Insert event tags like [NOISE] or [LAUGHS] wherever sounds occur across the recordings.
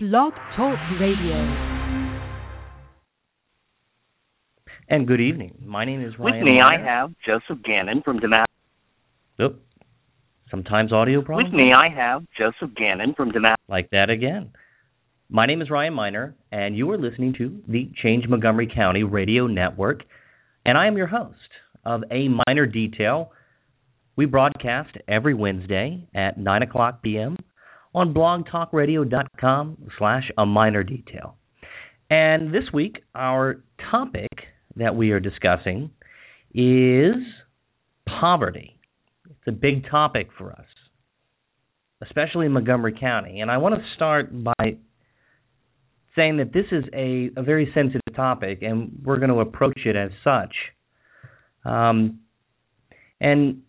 Blog Talk Radio. And good evening. My name is Ryan. With Ryan. me, I have Joseph Gannon from Damascus. Oop. Sometimes audio problems. With me, I have Joseph Gannon from Damascus. Like that again. My name is Ryan Miner, and you are listening to the Change Montgomery County Radio Network, and I am your host of A Miner Detail. We broadcast every Wednesday at 9 o'clock p.m. on blogtalkradio.com slash A Miner Detail. And this week, our topic that we are discussing is poverty. It's a big topic for us, especially in Montgomery County. And I want to start by saying that this is a, a very sensitive topic, and we're going to approach it as such. Um, and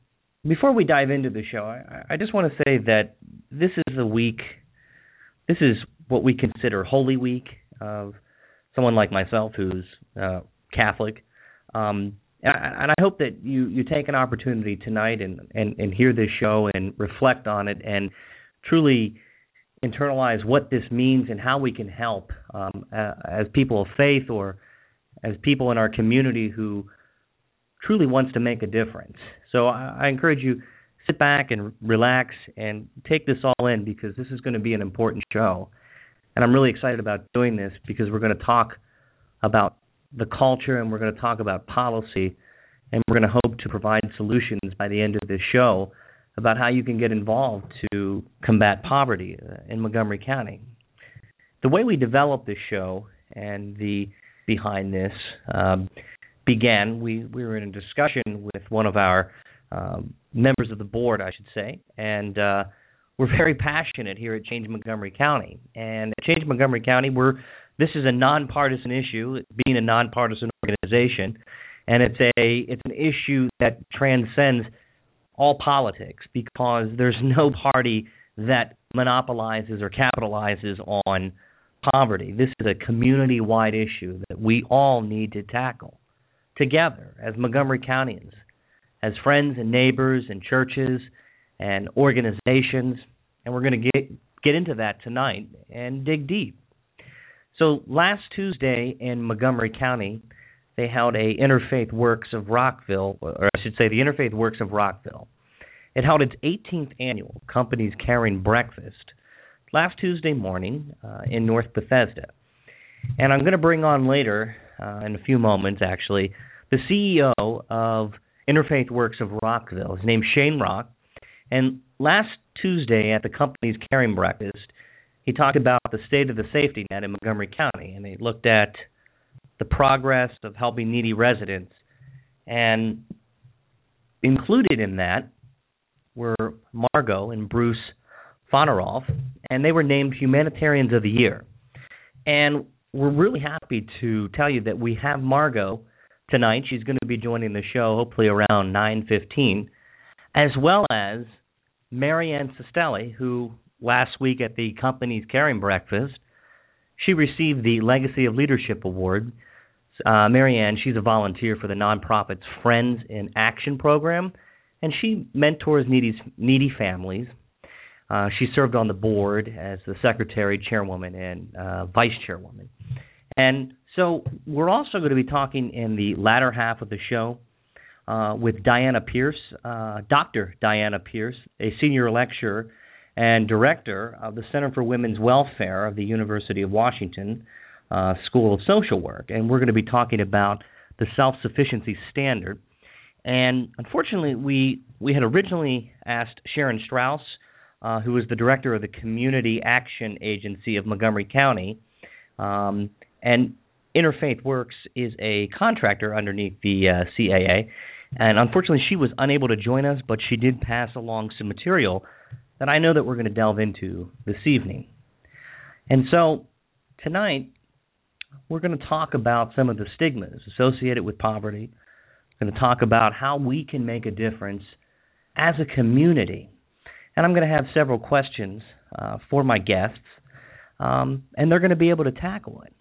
before we dive into the show, I, I just want to say that this is a week, this is what we consider Holy Week of someone like myself who's uh, Catholic. Um, and I and I hope that you, you take an opportunity tonight and, and, and hear this show and reflect on it and truly internalize what this means and how we can help um, as people of faith or as people in our community who truly wants to make a difference. So I, I encourage you sit back and relax and take this all in because this is going to be an important show. And I'm really excited about doing this because we're going to talk about the culture and we're going to talk about policy and we're going to hope to provide solutions by the end of this show about how you can get involved to combat poverty uh, in Montgomery County. The way we developed this show and the behind this um, began. We we were in a discussion with one of our um, members of the board, I should say, and uh, we're very passionate here at Change Montgomery County. And at Change Montgomery County, we're this is a nonpartisan issue, being a nonpartisan organization, and it's a it's an issue that transcends all politics because there's no party that monopolizes or capitalizes on poverty. This is a community wide issue that we all need to tackle together as Montgomery Countyans, as friends and neighbors and churches and organizations. And we're going to get get into that tonight and dig deep. So last Tuesday in Montgomery County, they held a Interfaith Works of Rockville, or I should say the Interfaith Works of Rockville. It held its 18th annual Companies Caring Breakfast last Tuesday morning uh, in North Bethesda. And I'm going to bring on later, uh, in a few moments actually, the CEO of Interfaith Works of Rockville. His name's Shane Rock. And last Tuesday at the Companies Caring Breakfast, he talked about the state of the safety net in Montgomery County. And he looked at the progress of helping needy residents. And included in that were Margo and Bruce Fonoroff, and they were named Humanitarians of the Year. And we're really happy to tell you that we have Margo tonight. She's going to be joining the show hopefully around 9:15, as well as Mary Ann Sestili, who last week at the companies caring breakfast, she received the Legacy of Leadership Award. Uh, Mary Ann, she's a volunteer for the nonprofit's Friends in Action program, and she mentors needy needy families. Uh, she served on the board as the secretary, chairwoman, and uh, vice chairwoman. And so we're also going to be talking in the latter half of the show uh, with Diana Pearce, uh, Dr. Diana Pearce, a senior lecturer and director of the Center for Women's Welfare of the University of Washington uh, School of Social Work. And we're going to be talking about the self sufficiency standard. And unfortunately, we, we had originally asked Sharon Strauss uh, who is the director of the Community Action Agency of Montgomery County. Um, and Interfaith Works is a contractor underneath the uh, CAA. And unfortunately, she was unable to join us, but she did pass along some material that I know that we're going to delve into this evening. And so tonight, we're going to talk about some of the stigmas associated with poverty. We're going to talk about how we can make a difference as a community and I'm going to have several questions uh, for my guests, um, and they're going to be able to tackle it.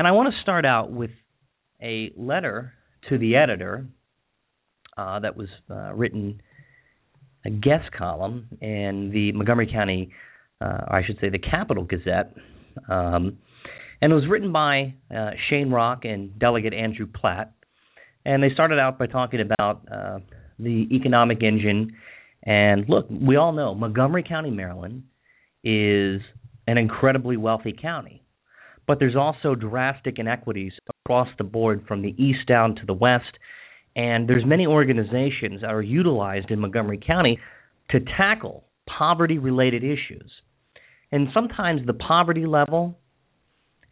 And I want to start out with a letter to the editor uh, that was uh, written, a guest column in the Montgomery County, uh, I should say the Capital Gazette, Um, and it was written by uh, Shane Rock and Delegate Andrew Platt. And they started out by talking about uh, the economic engine. And look, we all know Montgomery County, Maryland, is an incredibly wealthy county. But there's also drastic inequities across the board from the east down to the west. And there's many organizations that are utilized in Montgomery County to tackle poverty related issues. And sometimes the poverty level,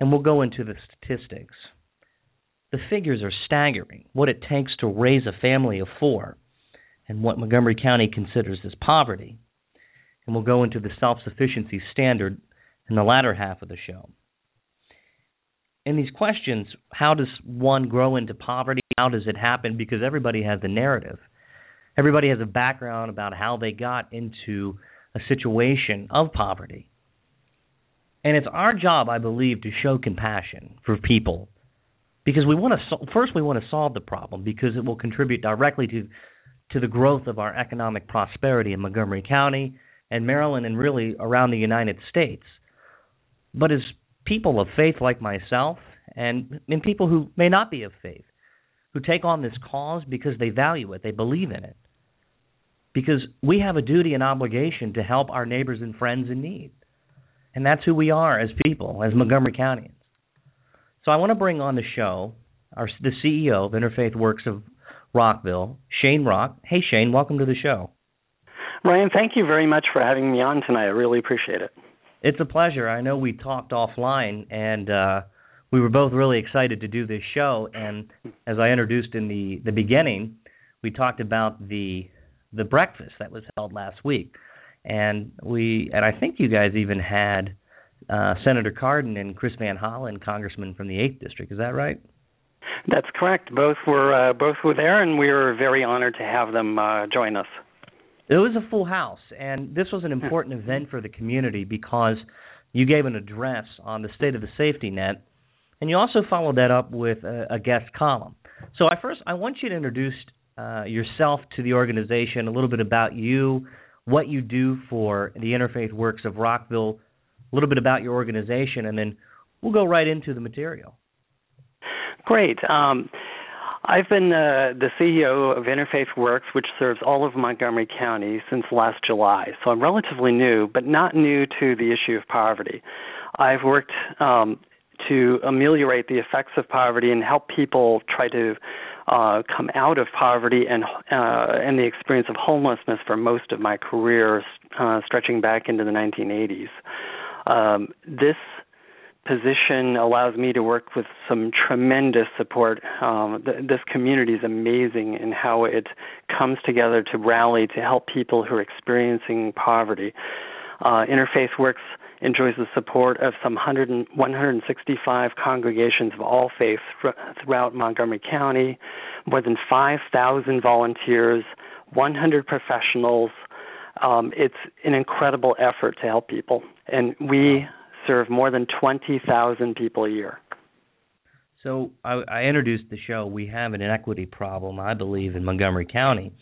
and we'll go into the statistics, the figures are staggering. What it takes to raise a family of four, and what Montgomery County considers as poverty. And we'll go into the self sufficiency standard in the latter half of the show. In these questions, how does one grow into poverty? How does it happen? Because everybody has a narrative. Everybody has a background about how they got into a situation of poverty. And it's our job, I believe, to show compassion for people because we want to first we want to solve the problem because it will contribute directly to to the growth of our economic prosperity in Montgomery County and Maryland and really around the United States. But as people of faith like myself and, and people who may not be of faith, who take on this cause because they value it, they believe in it, because we have a duty and obligation to help our neighbors and friends in need. And that's who we are as people, as Montgomery Countyans. So I want to bring on the show our the CEO of Interfaith Works of Rockville, Shane Rock. Hey Shane, welcome to the show. Ryan, thank you very much for having me on tonight. I really appreciate it. It's a pleasure. I know we talked offline and uh we were both really excited to do this show and as I introduced in the the beginning, we talked about the the breakfast that was held last week, and we and I think you guys even had uh, Senator Cardin and Chris Van Hollen, congressman from the Eighth District. Is that right? That's correct. Both were uh, both were there, and we were very honored to have them uh, join us. It was a full house, and this was an important event for the community because you gave an address on the state of the safety net, and you also followed that up with a, a guest column. So I first I want you to introduce uh, yourself to the organization, a little bit about you, what you do for the Interfaith Works of Rockville, a little bit about your organization, and then we'll go right into the material. Great. Um, I've been uh, the CEO of Interfaith Works, which serves all of Montgomery County since last July. So I'm relatively new, but not new to the issue of poverty. I've worked um, to ameliorate the effects of poverty and help people try to uh, come out of poverty and uh, and the experience of homelessness for most of my career, uh, stretching back into the 1980s. Um, this position allows me to work with some tremendous support. Um, th- this community is amazing in how it comes together to rally to help people who are experiencing poverty. Uh, Interfaith Works enjoys the support of some 100 165 congregations of all faiths throughout Montgomery County, more than 5,000 volunteers, 100 professionals. Um, it's an incredible effort to help people, and we serve more than 20,000 people a year. So I, I introduced the show. We have an inequity problem, I believe, in Montgomery County,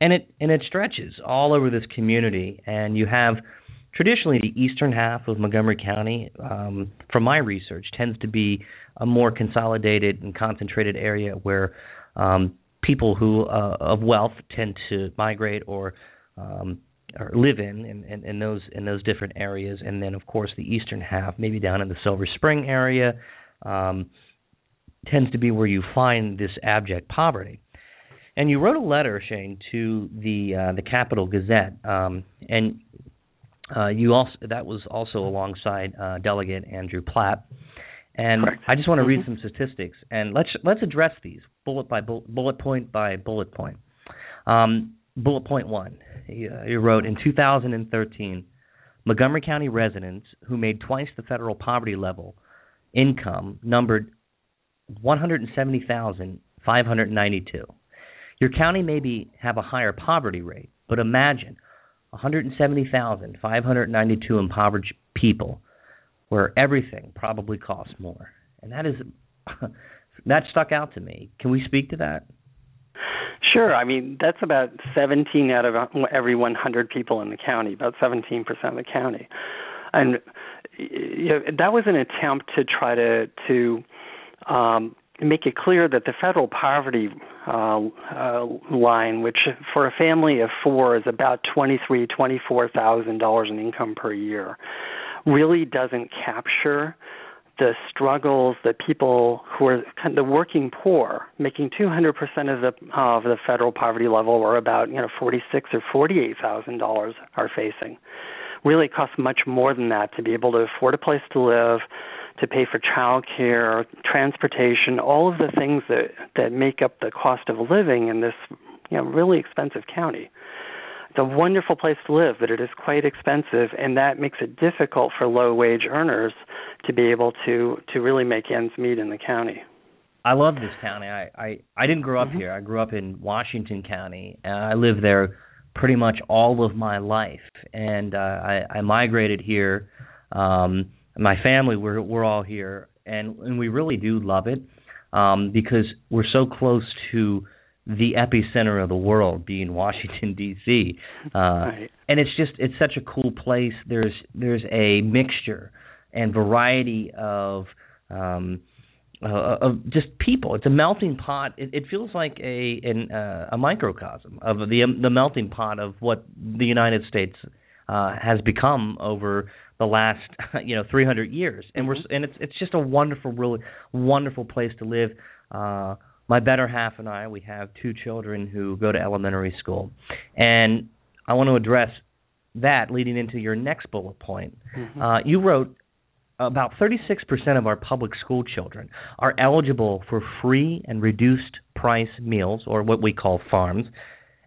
and it and it stretches all over this community. And you have traditionally the eastern half of Montgomery County, um, from my research, tends to be a more consolidated and concentrated area where um, people who uh, of wealth tend to migrate or um, or live in, in, in in those in those different areas, and then of course the eastern half, maybe down in the Silver Spring area, um, tends to be where you find this abject poverty. And you wrote a letter, Shane, to the uh, the Capital Gazette, um, and uh, you also that was also alongside uh, Delegate Andrew Platt. And Correct. I just want to read mm-hmm. some statistics, and let's let's address these bullet by bullet, bullet point by bullet point. Um, bullet point one, he, uh, he wrote in 2013, Montgomery County residents who made twice the federal poverty level income numbered 170,592. Your county maybe have a higher poverty rate, but imagine 170,592 impoverished people where everything probably costs more. And that is [LAUGHS] that stuck out to me. Can we speak to that? Sure. I mean, that's about 17 out of every 100 people in the county, about 17% of the county. and you know, that was an attempt to try to to um, make it clear that the federal poverty uh, uh, line, which for a family of four is about twenty three, twenty four thousand dollars in income per year, really doesn't capture the struggles that people who are kind of the working poor, making 200% of the of the federal poverty level, or about you know 46 or 48 thousand dollars, are facing. Really, costs much more than that to be able to afford a place to live, to pay for child care, transportation, all of the things that that make up the cost of living in this you know really expensive county. It's a wonderful place to live, but it is quite expensive, and that makes it difficult for low wage earners to be able to to really make ends meet in the county. I love this county. I I, I didn't grow up mm-hmm. here. I grew up in Washington County, and I lived there pretty much all of my life. And uh, I, I migrated here. Um, my family, we're we're all here, and and we really do love it um, because we're so close to the epicenter of the world being Washington [LAUGHS] D.C. Uh, right. and it's just it's such a cool place. There's there's a mixture and variety of um, uh, of just people. It's a melting pot. It, it feels like a an, uh, a microcosm of the um, the melting pot of what the United States uh, has become over the last [LAUGHS] you know 300 years. And we're mm-hmm. and it's it's just a wonderful, really wonderful place to live. Uh, my better half and I, we have two children who go to elementary school, and I want to address that leading into your next bullet point. Mm-hmm. Uh, you wrote about 36% of our public school children are eligible for free and reduced price meals, or what we call farms.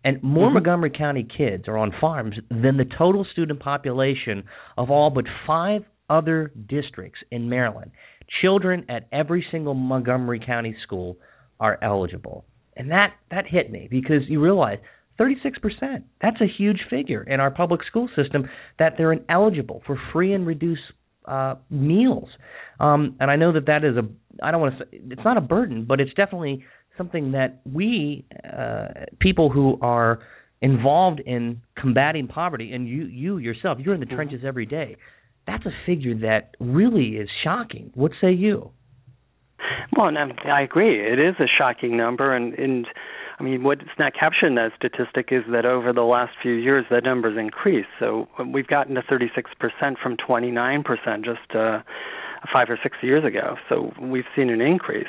And more mm-hmm. Montgomery County kids are on farms than the total student population of all but five other districts in Maryland. Children at every single Montgomery County school are eligible. And that that hit me because you realize 36%. That's a huge figure in our public school system that they're ineligible for free and reduced uh, meals. Um, and I know that that is a I don't want to say it's not a burden, but it's definitely something that we uh, people who are involved in combating poverty and you you yourself you're in the mm-hmm. trenches every day. That's a figure that really is shocking. What say you? Well, I agree. It is a shocking number, and and I mean, what's not captured in that statistic is that over the last few years, that number's increased. So we've gotten to 36% from 29% just uh, five or six years ago. So we've seen an increase.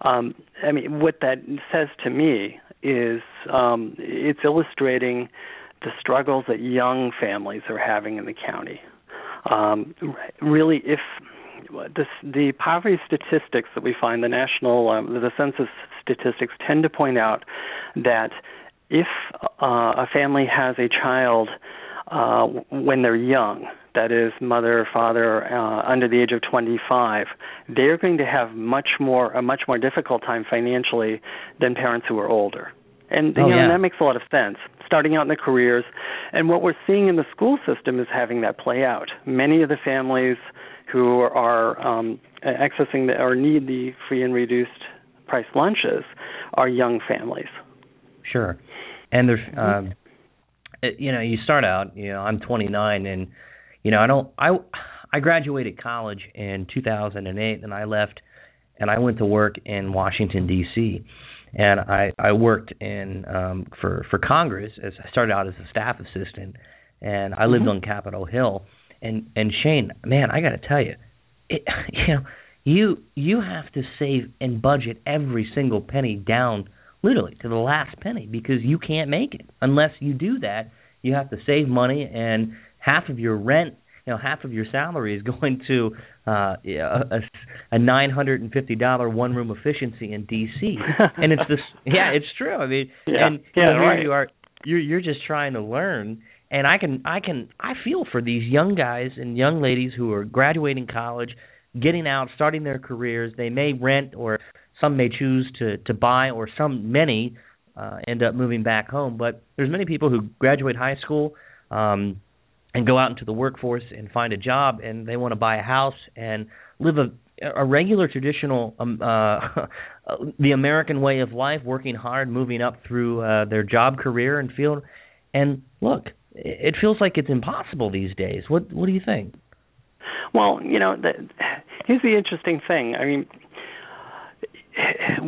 Um, I mean, what that says to me is um, it's illustrating the struggles that young families are having in the county. Um, really, if this, the poverty statistics that we find, the national, um, the census statistics tend to point out that if uh, a family has a child uh, when they're young, that is, mother or father uh, under the age of 25, they're going to have much more a much more difficult time financially than parents who are older. And oh, you know yeah. that makes a lot of sense. Starting out in the careers, and what we're seeing in the school system is having that play out. Many of the families who are um, accessing the, or need the free and reduced price lunches are young families. Sure, and there's, mm-hmm. um, you know, you start out. You know, I'm 29, and you know, I don't, I, I graduated college in 2008, and I left, and I went to work in Washington D.C. And I I worked in um for for Congress as I started out as a staff assistant, and I lived mm-hmm. on Capitol Hill and and Shane, man, I got to tell you, it, [LAUGHS] you know, you you have to save and budget every single penny down literally to the last penny because you can't make it unless you do that. You have to save money and half of your rent, you know, half of your salary is [LAUGHS] going to uh a, a nine hundred and fifty dollar one room efficiency in DC. and it's this [LAUGHS] yeah, it's true. I mean, yeah, and yeah, you know, right. here you are you're you're just trying to learn and I can I can I feel for these young guys and young ladies who are graduating college, getting out, starting their careers. They may rent or some may choose to to buy or some many uh end up moving back home, but there's many people who graduate high school um and go out into the workforce and find a job and they want to buy a house and live a a regular traditional um uh [LAUGHS] the American way of life, working hard, moving up through uh their job career and field and look, it feels like it's impossible these days. What what do you think? Well, you know, the, here's the interesting thing. I mean,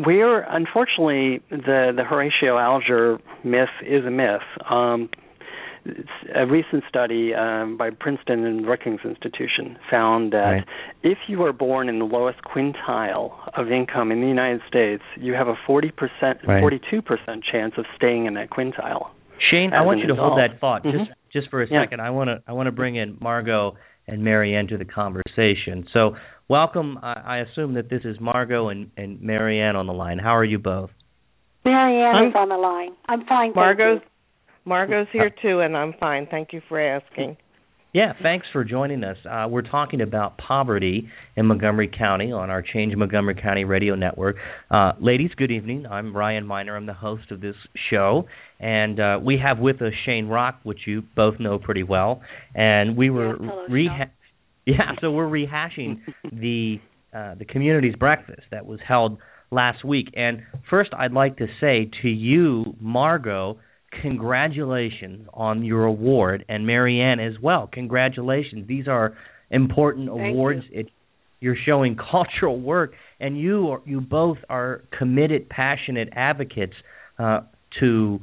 we're unfortunately the the Horatio Alger myth is a myth. Um, a recent study um, by Princeton and Brookings Institution found that right. if you are born in the lowest quintile of income in the United States, you have a 40%, right. 42% chance of staying in that quintile. Shane, I want you to hold that thought mm-hmm. just just for a second. I want to I want to bring in Margo and Mary Ann to the conversation. So, welcome. I, I assume that this is Margo and, and Mary Ann on the line. How are you both? Mary Ann I'm, is on the line. I'm fine. Margo's Margo's here too, and I'm fine. Thank you for asking. Yeah, thanks for joining us. Uh, we're talking about poverty in Montgomery County on our Change Montgomery County radio network. Uh, ladies, good evening. I'm Ryan Miner. I'm the host of this show, and uh, we have with us Shane Rock, which you both know pretty well. And we were reha- [LAUGHS] yeah, so we're rehashing the uh, the community's breakfast that was held last week. And first, I'd like to say to you, Margo congratulations on your award, and Mary Ann as well. Congratulations. These are important Thank awards. You. It, you're showing [LAUGHS] cultural work, and you are, you both are committed, passionate advocates uh, to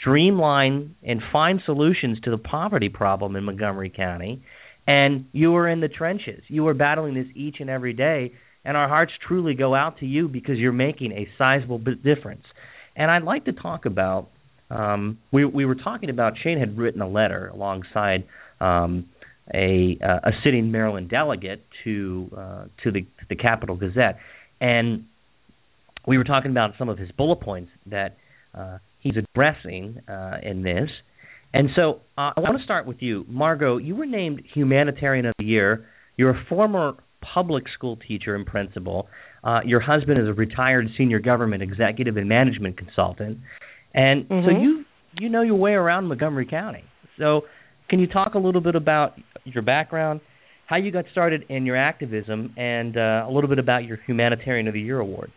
streamline and find solutions to the poverty problem in Montgomery County. And you are in the trenches. You are battling this each and every day, and our hearts truly go out to you because you're making a sizable difference. And I'd like to talk about um, we we were talking about Shane had written a letter alongside um, a uh, a sitting Maryland delegate to uh, to the the Capital Gazette, and we were talking about some of his bullet points that uh, he's addressing uh, in this. And so uh, I want to start with you, Margo. You were named Humanitarian of the Year. You're a former public school teacher and principal. Uh, your husband is a retired senior government executive and management consultant. And mm-hmm. so you you know your way around Montgomery County. So can you talk a little bit about your background, how you got started in your activism, and uh, a little bit about your Humanitarian of the Year award?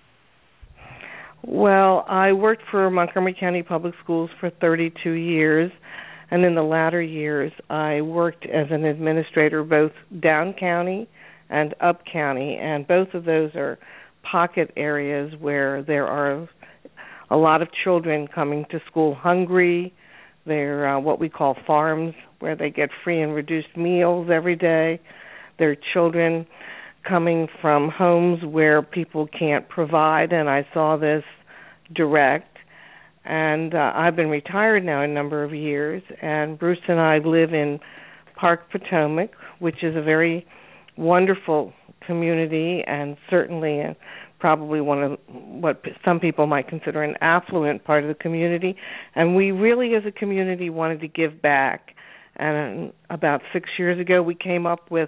Well, I worked for Montgomery County Public Schools for 32 years, and in the latter years, I worked as an administrator both down county and up county, and both of those are pocket areas where there are a lot of children coming to school hungry. They're uh, what we call farms, where they get free and reduced meals every day. There are children coming from homes where people can't provide, and I saw this direct. And uh, I've been retired now a number of years, and Bruce and I live in Park Potomac, which is a very wonderful community and certainly a probably one of what some people might consider an affluent part of the community. And we really as a community wanted to give back. And about 6 years ago we came up with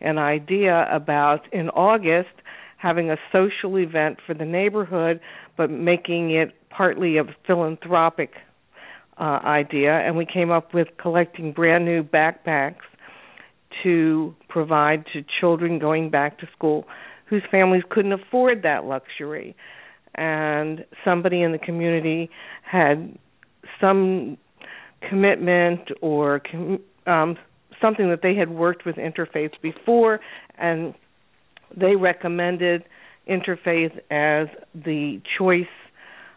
an idea about in August having a social event for the neighborhood but making it partly a philanthropic uh, idea. And we came up with collecting brand new backpacks to provide to children going back to school whose families couldn't afford that luxury. And somebody in the community had some commitment or um, something that they had worked with Interfaith before, and they recommended Interfaith as the choice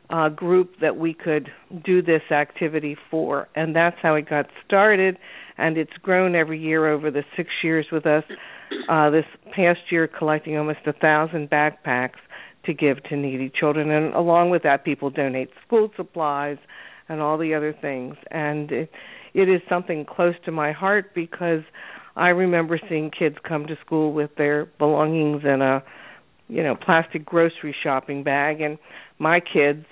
uh, group that we could do this activity for. And that's how it got started, and it's grown every year over the six years with us uh, this past year collecting almost a thousand backpacks to give to needy children, and along with that, people donate school supplies and all the other things. And it, it is something close to my heart because I remember seeing kids come to school with their belongings in a, you know, plastic grocery shopping bag, and my kids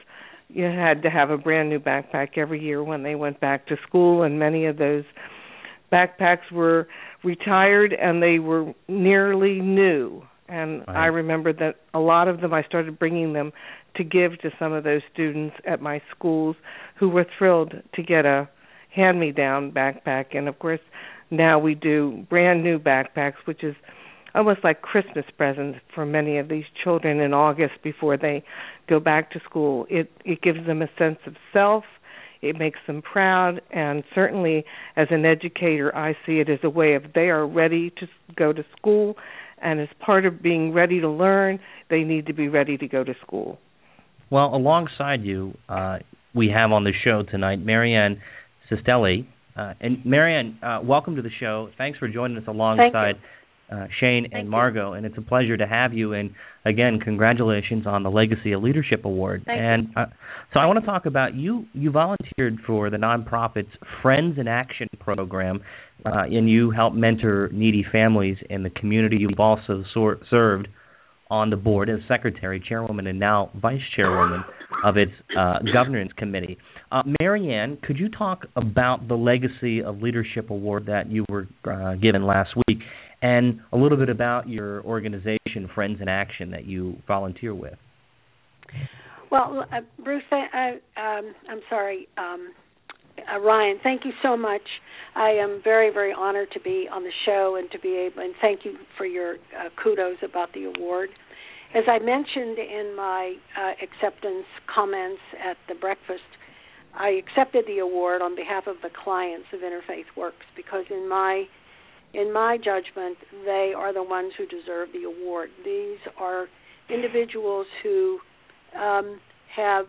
you had to have a brand new backpack every year when they went back to school. And many of those backpacks were retired and they were nearly new and right. I remember that a lot of them I started bringing them to give to some of those students at my schools who were thrilled to get a hand me down backpack and of course now we do brand new backpacks which is almost like Christmas presents for many of these children in August before they go back to school. It it gives them a sense of self. It makes them proud, and certainly as an educator, I see it as a way of they are ready to go to school, and as part of being ready to learn, they need to be ready to go to school. Well, alongside you, uh, we have on the show tonight Marianne Cistelli. Uh, and Mary Ann, uh, welcome to the show. Thanks for joining us alongside uh, Shane Thank and you. Margo, and it's a pleasure to have you. And again, congratulations on the Legacy of Leadership Award. Thank and uh, so I want to talk about you. You volunteered for the nonprofit's Friends in Action program, uh, and you help mentor needy families in the community. You've also sor- served on the board as secretary, chairwoman, and now vice chairwoman of its uh, governance committee. Uh, Mary Ann, could you talk about the Legacy of Leadership Award that you were uh, given last week, and a little bit about your organization, Friends in Action, that you volunteer with? Well, uh, Bruce, I, I, um, I'm sorry, um, uh, Ryan. Thank you so much. I am very, very honored to be on the show and to be able. And thank you for your uh, kudos about the award. As I mentioned in my uh, acceptance comments at the breakfast, I accepted the award on behalf of the clients of Interfaith Works because, in my in my judgment, they are the ones who deserve the award. These are individuals who um, have,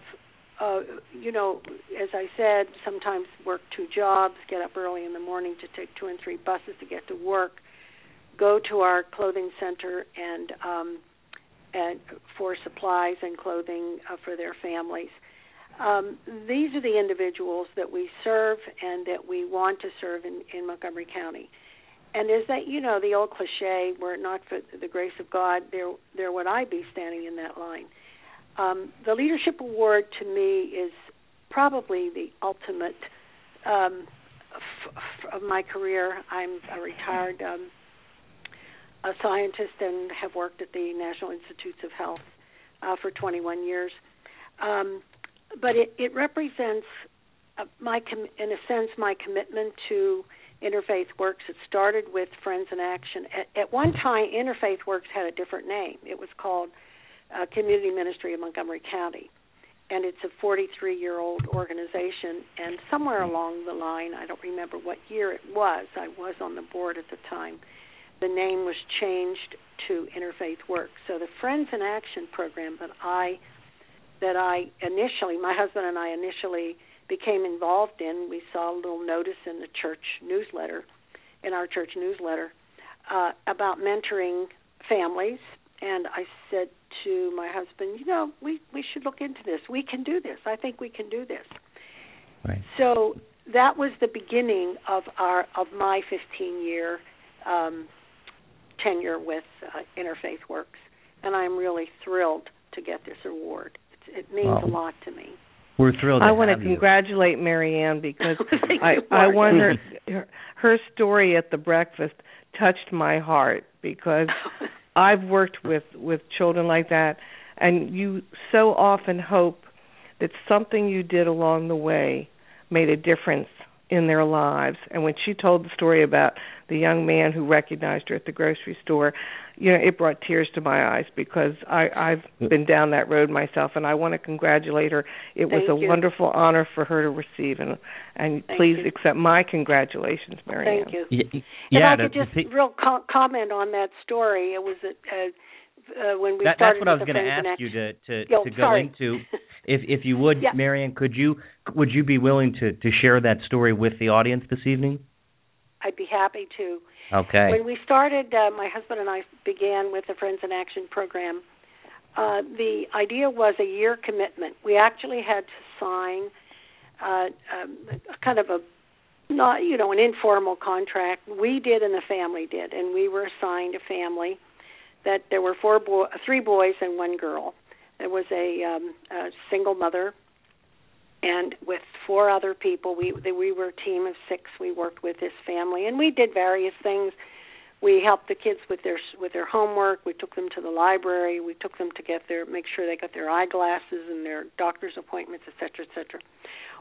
uh, you know, as I said, sometimes work two jobs, get up early in the morning to take two and three buses to get to work, go to our clothing center and um, and for supplies and clothing uh, for their families. Um, these are the individuals that we serve and that we want to serve in, in Montgomery County. And is that you know the old cliche, were it not for the grace of God, there there would I be standing in that line. Um, the leadership award to me is probably the ultimate um, f- f- of my career. I'm a retired um, a scientist and have worked at the National Institutes of Health uh, for 21 years. Um, but it, it represents uh, my, com- in a sense, my commitment to Interfaith Works. It started with Friends in Action. At, at one time, Interfaith Works had a different name. It was called uh, Community Ministry of Montgomery County, and it's a 43-year-old organization. And somewhere along the line, I don't remember what year it was. I was on the board at the time. The name was changed to Interfaith Works. So the Friends in Action program that I that I initially, my husband and I initially became involved in. We saw a little notice in the church newsletter, in our church newsletter, uh, about mentoring families. And I said to my husband, you know, we we should look into this. We can do this. I think we can do this. Right. So that was the beginning of our of my 15 year um, tenure with uh, Interfaith Works, and I'm really thrilled to get this award. It's, it means Wow. a lot to me. We're thrilled to I want have to you. congratulate Mary Ann because [LAUGHS] I I wonder [LAUGHS] her, her story at the breakfast touched my heart because [LAUGHS] I've worked with with children like that and you so often hope that something you did along the way made a difference in their lives and when she told the story about the young man who recognized her at the grocery store you know it brought tears to my eyes because i i've been down that road myself and i want to congratulate her it was Thank a you. wonderful honor for her to receive and and Thank please you. accept my congratulations mary ann Thank you. Y- If yeah, I could just see- real co- comment on that story, it was uh, uh, when we that, started. that's what I was going to ask you to to, Oh, to go sorry. into. If if you would, Yeah. Mary Ann, could you would you be willing to to share that story with the audience this evening? I'd be happy to. Okay. When we started, uh, my husband and I began with the Friends in Action program. Uh, the idea was a year commitment. We actually had to sign uh, um, a kind of a not you know an informal contract. We did and the family did, and we were assigned a family that there were four boy, three boys and one girl. There was a, um, a single mother, and with four other people, we we were a team of six. We worked with this family, and we did various things. We helped the kids with their with their homework. We took them to the library. We took them to get their make sure they got their eyeglasses and their doctor's appointments, et cetera, et cetera.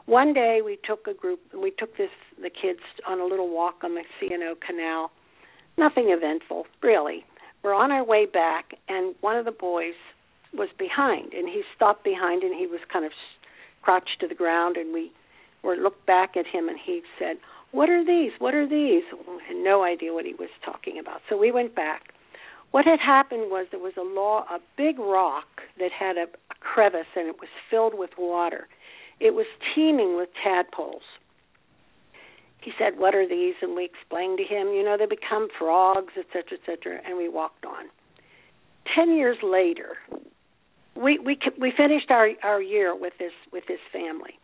One day we took a group. We took this the kids on a little walk on the C&O Canal. Nothing eventful, really. We're on our way back, and one of the boys was behind, and he stopped behind, and he was kind of crouched to the ground, and we or looked back at him and he said, "What are these? What are these?" We had no idea what he was talking about. So we went back. What had happened was there was a law, a big rock that had a, a crevice and it was filled with water. It was teeming with tadpoles. He said, "What are these?" And we explained to him, you know, they become frogs, etc., etc., and we walked on. Ten years later, we we we finished our our year with this with this family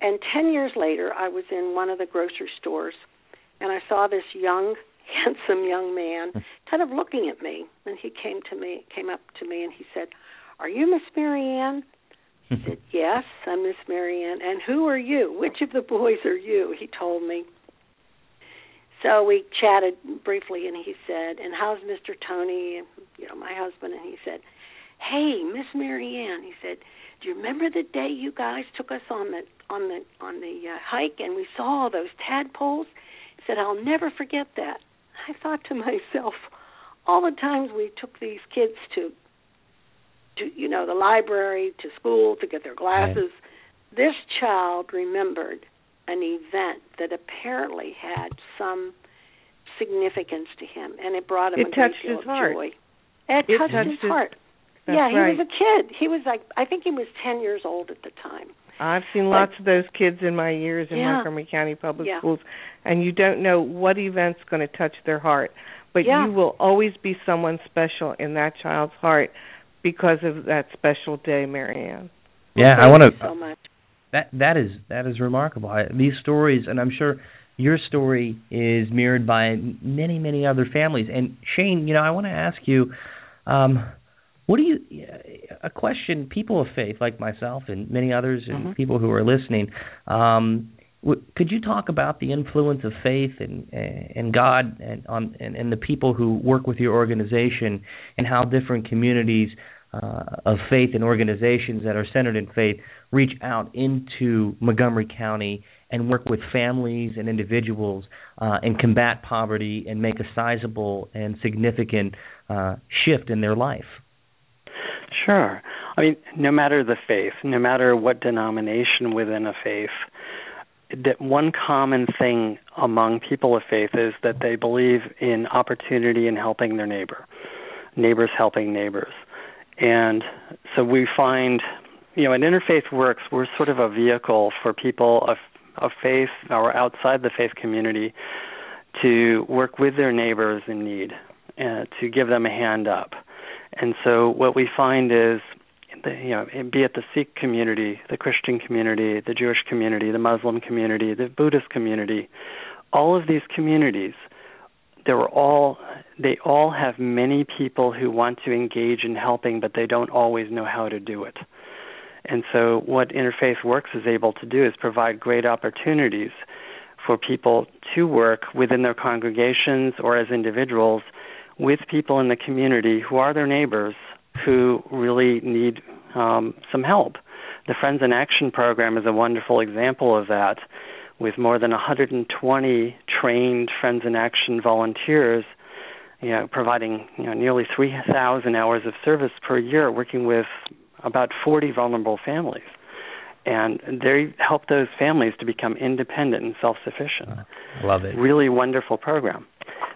and 10 years later, I was in one of the grocery stores and I saw this young, [LAUGHS] handsome young man hmm. kind of looking at me. And he came to me, came up to me and he said, Are you Miss Mary Ann? [LAUGHS] Said, Yes, I'm Miss Mary Ann. And who are you? Which of the boys are you? He told me. So we chatted briefly, and he said, "And how's Mr. Tony? You know, my husband." And he said, "Hey, Miss Mary Ann," he said, "Do you remember the day you guys took us on the on the on the uh, hike and we saw all those tadpoles. He said, "I'll never forget that." I thought to [LAUGHS] myself, all the times we took these kids to to you know the library, to school to get their glasses, right. this child remembered an event that apparently had some significance to him, and it brought him it a touched great deal his heart. joy. It, it touched, touched his, his heart. That's yeah, he right. was a kid. He was like I think he was 10 years old at the time. I've seen lots of those kids in my years in Yeah. Montgomery County Public Yeah. Schools, and you don't know what event's going to touch their heart, but Yeah. you will always be someone special in that child's heart because of that special day, Mary Ann. Yeah, I want to. so much. That that is that is remarkable. I, these stories, and I'm sure your story is mirrored by many many other families. And Shane, you know, I want to ask you, um, what do you? A question people of faith like myself and many others and Mhm. people who are listening. Um, w- could you talk about the influence of faith and and God and on and, and the people who work with your organization and how different communities uh, of faith and organizations that are centered in faith reach out into Montgomery County and work with families and individuals uh, and combat poverty and make a sizable and significant uh, shift in their life. Sure. I mean, no matter the faith, no matter what denomination within a faith, that one common thing among people of faith is that they believe in opportunity and helping their neighbor, neighbors helping neighbors. And so we find, you know, at Interfaith Works, we're sort of a vehicle for people of, of faith or outside the faith community to work with their neighbors in need and to give them a hand up. And so what we find is, you know, be it the Sikh community, the Christian community, the Jewish community, the Muslim community, the Buddhist community, all of these communities, all they all have many people who want to engage in helping, but they don't always know how to do it. And so, what Interfaith Works is able to do is provide great opportunities for people to work within their congregations or as individuals with people in the community who are their neighbors who really need um, some help. The Friends in Action program is a wonderful example of that, with more than 120 trained Friends in Action volunteers, you know, providing you know, nearly 3,000 hours of service per year, working with about 40 vulnerable families. And they help those families to become independent and self-sufficient. Uh, love it. Really wonderful program.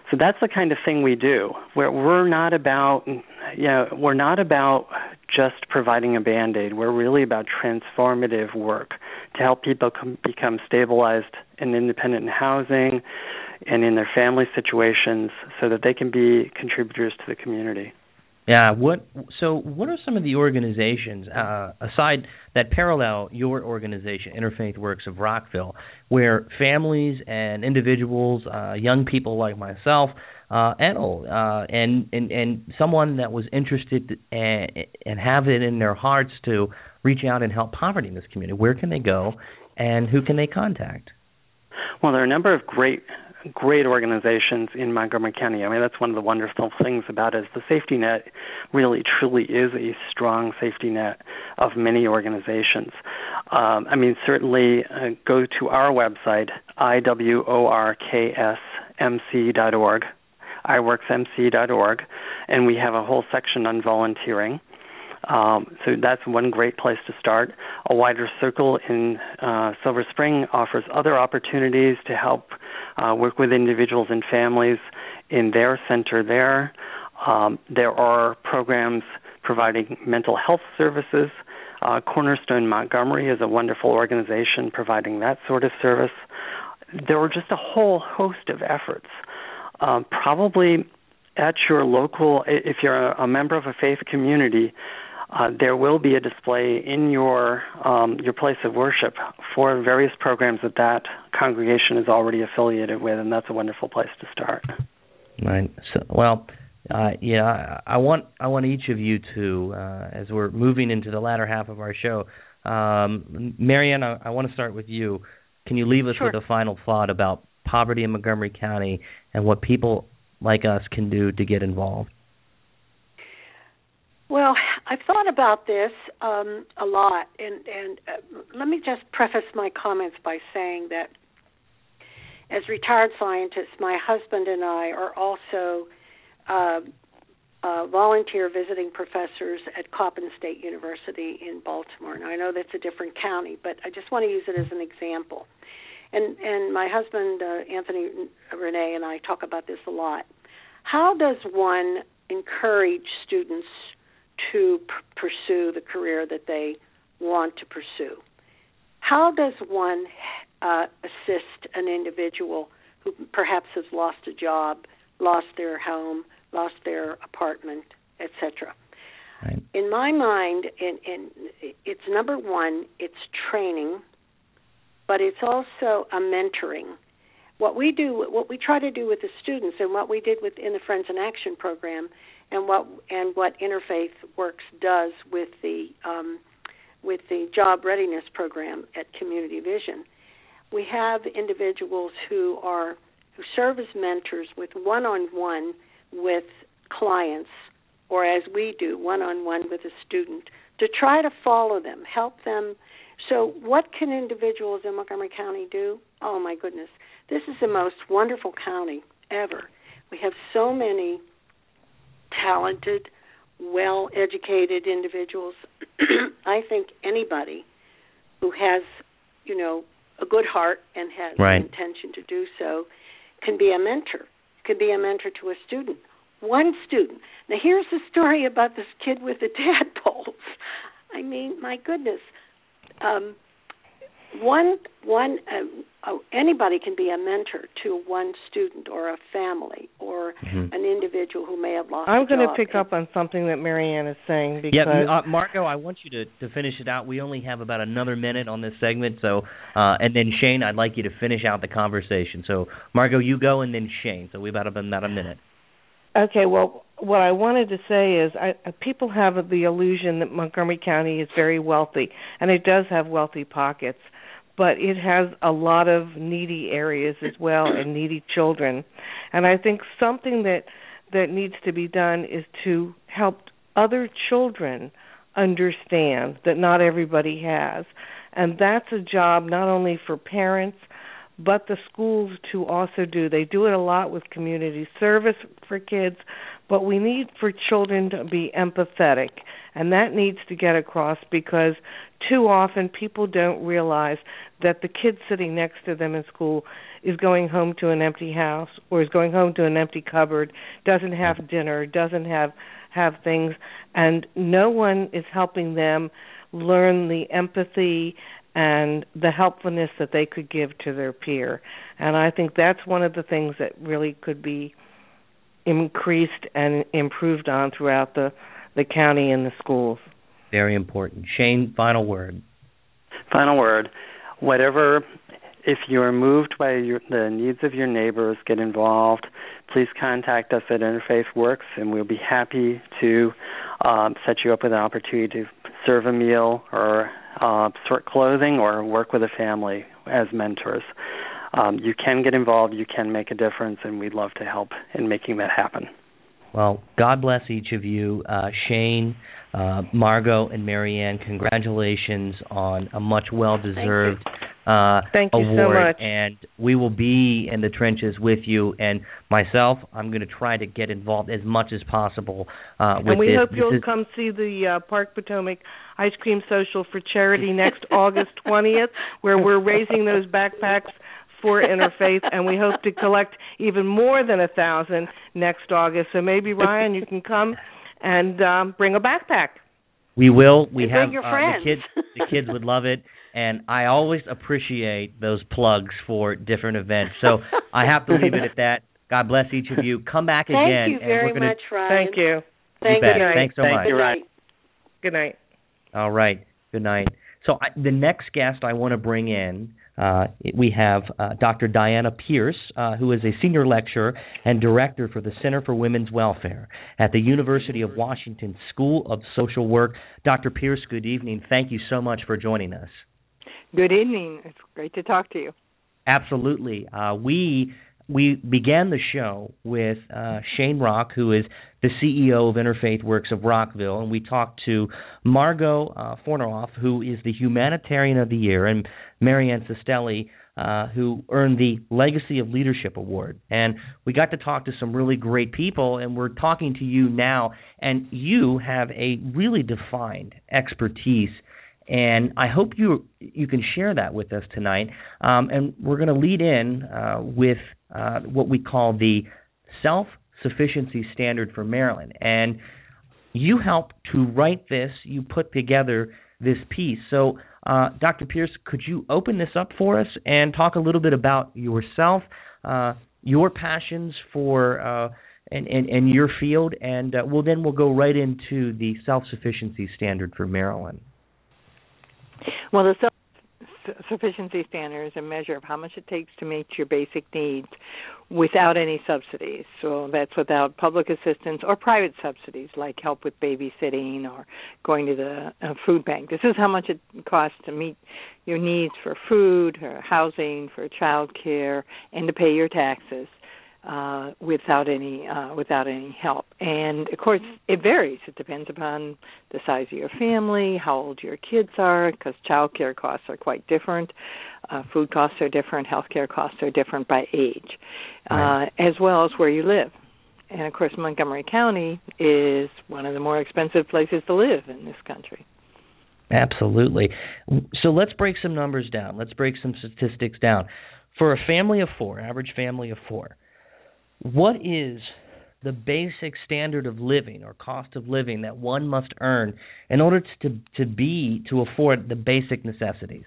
So that's the kind of thing we do. Where we're not about, you know, we're not about just providing a band aid. We're really about transformative work to help people com- become stabilized and independent in housing and in their family situations, so that they can be contributors to the community. Yeah. What? So, what are some of the organizations uh, aside that parallel your organization, Interfaith Works of Rockville, where families and individuals, uh, young people like myself, uh, uh, and and and someone that was interested and and have it in their hearts to reach out and help poverty in this community. Where can they go, and who can they contact? Well, there are a number of great great organizations in Montgomery County. I mean, that's one of the wonderful things about it is the safety net really truly is a strong safety net of many organizations. Um, I mean, certainly uh, go to our website, iworksmc.org, iworksmc.org, and we have a whole section on volunteering. Um, so that's one great place to start. A wider circle in uh, Silver Spring offers other opportunities to help uh, work with individuals and families in their center there. Um, there are programs providing mental health services. Uh, Cornerstone Montgomery is a wonderful organization providing that sort of service. There are just a whole host of efforts. Um, probably at your local, if you're a, a member of a faith community, uh, there will be a display in your um, your place of worship for various programs that that congregation is already affiliated with, and that's a wonderful place to start. Right. So, well, uh, yeah, I, I want I want each of you to, uh, as we're moving into the latter half of our show, um, Mary Ann, I, I want to start with you. Can you leave us sure. with a final thought about poverty in Montgomery County and what people like us can do to get involved? Well, I've thought about this um, a lot, and and uh, let me just preface my comments by saying that as retired scientists, my husband and I are also uh, uh, volunteer visiting professors at Coppin State University in Baltimore. Now I know that's a different county, but I just want to use it as an example. And and my husband uh, Anthony Renee and I talk about this a lot. How does one encourage students to p- pursue the career that they want to pursue. How does one uh, assist an individual who perhaps has lost a job, lost their home, lost their apartment, etc.? Right. In my mind, in, in, it's number one, it's training, but it's also a mentoring. What we do, what we try to do with the students, and what we did within the Friends in Action program, and what and what Interfaith Works does with the um, with the job readiness program at Community Vision. We have individuals who are who serve as mentors with one-on-one with clients, or as we do, one-on-one with a student, to try to follow them, help them. So, what can individuals in Montgomery County do? Oh my goodness, this is the most wonderful county ever. We have so many talented, well educated individuals. [CLEARS THROAT] I think anybody who has, you know, a good heart and has right. the intention to do so can be a mentor, can be a mentor to a student. One student. Now here's the story about this kid with the [LAUGHS] tadpoles. I mean, my goodness. Um, one one uh, uh, anybody can be a mentor to one student or a family or mm-hmm. an individual who may have lost. I'm going to pick up on something that Mary Ann is saying because yeah, uh, Margo, I want you to to finish it out. We only have about another minute on this segment, so uh, and then Shane, I'd like you to finish out the conversation. So Margo, you go, and then Shane. So we've about about a minute. Okay, well, what I wanted to say is, I, uh, people have the illusion that Montgomery County is very wealthy, and it does have wealthy pockets but it has a lot of needy areas as well and needy children. And I think something that that needs to be done is to help other children understand that not everybody has. And that's a job not only for parents but the schools to also do. They do it a lot with community service for kids, but we need for children to be empathetic and that needs to get across because too often people don't realize that the kid sitting next to them in school is going home to an empty house or is going home to an empty cupboard, doesn't have dinner, doesn't have have things and no one is helping them learn the empathy and the helpfulness that they could give to their peer. And I think that's one of the things that really could be increased and improved on throughout the the county and the schools. Very important. Shane, final word. Final word. Whatever, if you are moved by your, the needs of your neighbors, get involved. Please contact us at Interfaith Works, and we'll be happy to um, set you up with an opportunity to serve a meal or uh, sort clothing or work with a family as mentors. Um, you can get involved, you can make a difference, and we'd love to help in making that happen. Well, God bless each of you. Uh, Shane, uh, Margo, and Mary Ann, congratulations on a much well deserved uh, Thank you award, so much. and we will be in the trenches with you. And myself, I'm going to try to get involved as much as possible uh, with and we this. hope This you'll is- come see the uh, Park Potomac Ice Cream Social for charity next [LAUGHS] August 20th, where we're raising those backpacks for Interfaith, and we hope to collect even more than a thousand next August. So maybe Ryan, you can come and um, bring a backpack. We will. We And have your uh, friends. the kids. The kids would love it, [LAUGHS] and I always appreciate those plugs for different events. So I have to leave it at that. God bless each of you. Come back Thank again, Thank you and very we're gonna. much, Ryan. Thank you. Thank bet. you. Thanks so Thank much. you, Ryan. Good night. All right. Good night. So I, the next guest I want to bring in, uh, we have uh, Dr. Diana Pearce, uh, who is a senior lecturer and director for the Center for Women's Welfare at the University of Washington School of Social Work. Dr. Pearce, good evening. Thank you so much for joining us. Good evening. It's great to talk to you. Absolutely. Uh, we we began the show with uh, Shane Rock, who is the CEO of Interfaith Works of Rockville, and we talked to Margo uh, Fonoroff, who is the Humanitarian of the Year, and Mary Ann Sestili, uh, who earned the Legacy of Leadership Award. And we got to talk to some really great people, and we're talking to you now, and you have a really defined expertise and I hope you you can share that with us tonight. Um, and we're going to lead in uh, with uh, what we call the self sufficiency standard for Maryland. And you helped to write this. You put together this piece. So, uh, Dr. Pearce, could you open this up for us and talk a little bit about yourself, uh, your passions for uh, and, and, and your field, and uh, well, then we'll go right into the self sufficiency standard for Maryland. Well, the self sufficiency standard is a measure of how much it takes to meet your basic needs without any subsidies. So that's without public assistance or private subsidies like help with babysitting or going to the uh, food bank. This is how much it costs to meet your needs for food, for housing, for child care, and to pay your taxes uh, without any uh, without any help. And of course, it varies. It depends upon the size of your family, how old your kids are, because childcare costs are quite different. Uh, food costs are different. Healthcare costs are different by age, Right. uh, as well as where you live. And of course, Montgomery County is one of the more expensive places to live in this country. Absolutely. So let's break some numbers down. Let's break some statistics down. For a family of four, average family of four, what is the basic standard of living or cost of living that one must earn in order to to be to afford the basic necessities?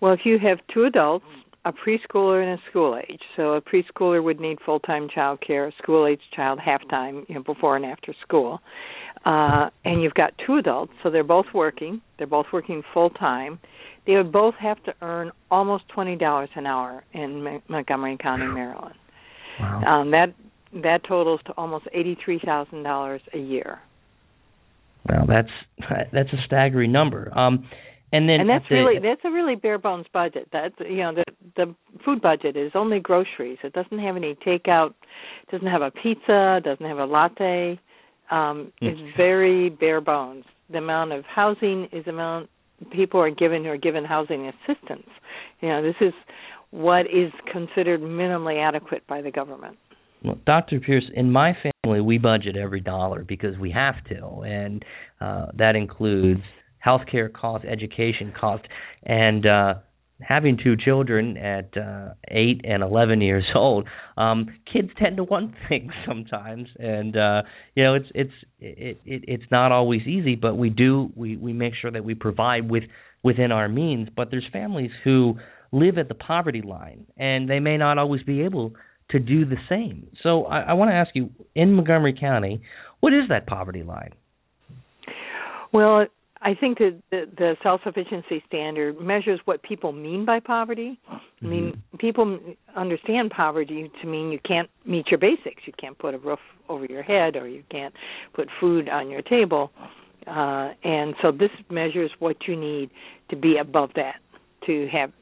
Well, if you have two adults, a preschooler and a school age, so a preschooler would need full time child care, a school age child half time, you know, before and after school. Uh, and you've got two adults, so they're both working. They're both working full time. They would both have to earn almost twenty dollars an hour in Mo- Montgomery County, Maryland. Wow. Um, that that totals to almost eighty three thousand dollars a year. Well, that's that's a staggering number. Um, and then and that's at the- really that's a really bare bones budget. That's you know the the food budget is only groceries. It doesn't have any takeout. Doesn't have a pizza. Doesn't have a latte. Um, Hmm. It's very bare bones. The amount of housing is the amount people are given who are given housing assistance. You know this is what is considered minimally adequate by the government. Well, Dr. Pearce, in my family, we budget every dollar because we have to, and uh, that includes healthcare costs, education costs, and uh, having two children at uh, eight and eleven years [LAUGHS] old. Um, kids tend to want [LAUGHS] things sometimes, and uh, you know it's it's it, it it's not always easy, but we do we we make sure that we provide with within our means. But there's families who live at the poverty line, and they may not always be able to do the same. So I, I want to ask you, in Montgomery County, what is that poverty line? Well, I think that the, the self-sufficiency standard measures what people mean by poverty. I mean, people understand poverty to mean you can't meet your basics. You can't put a roof over your head, or you can't put food on your table. Uh, and so this measures what you need to be above that, to have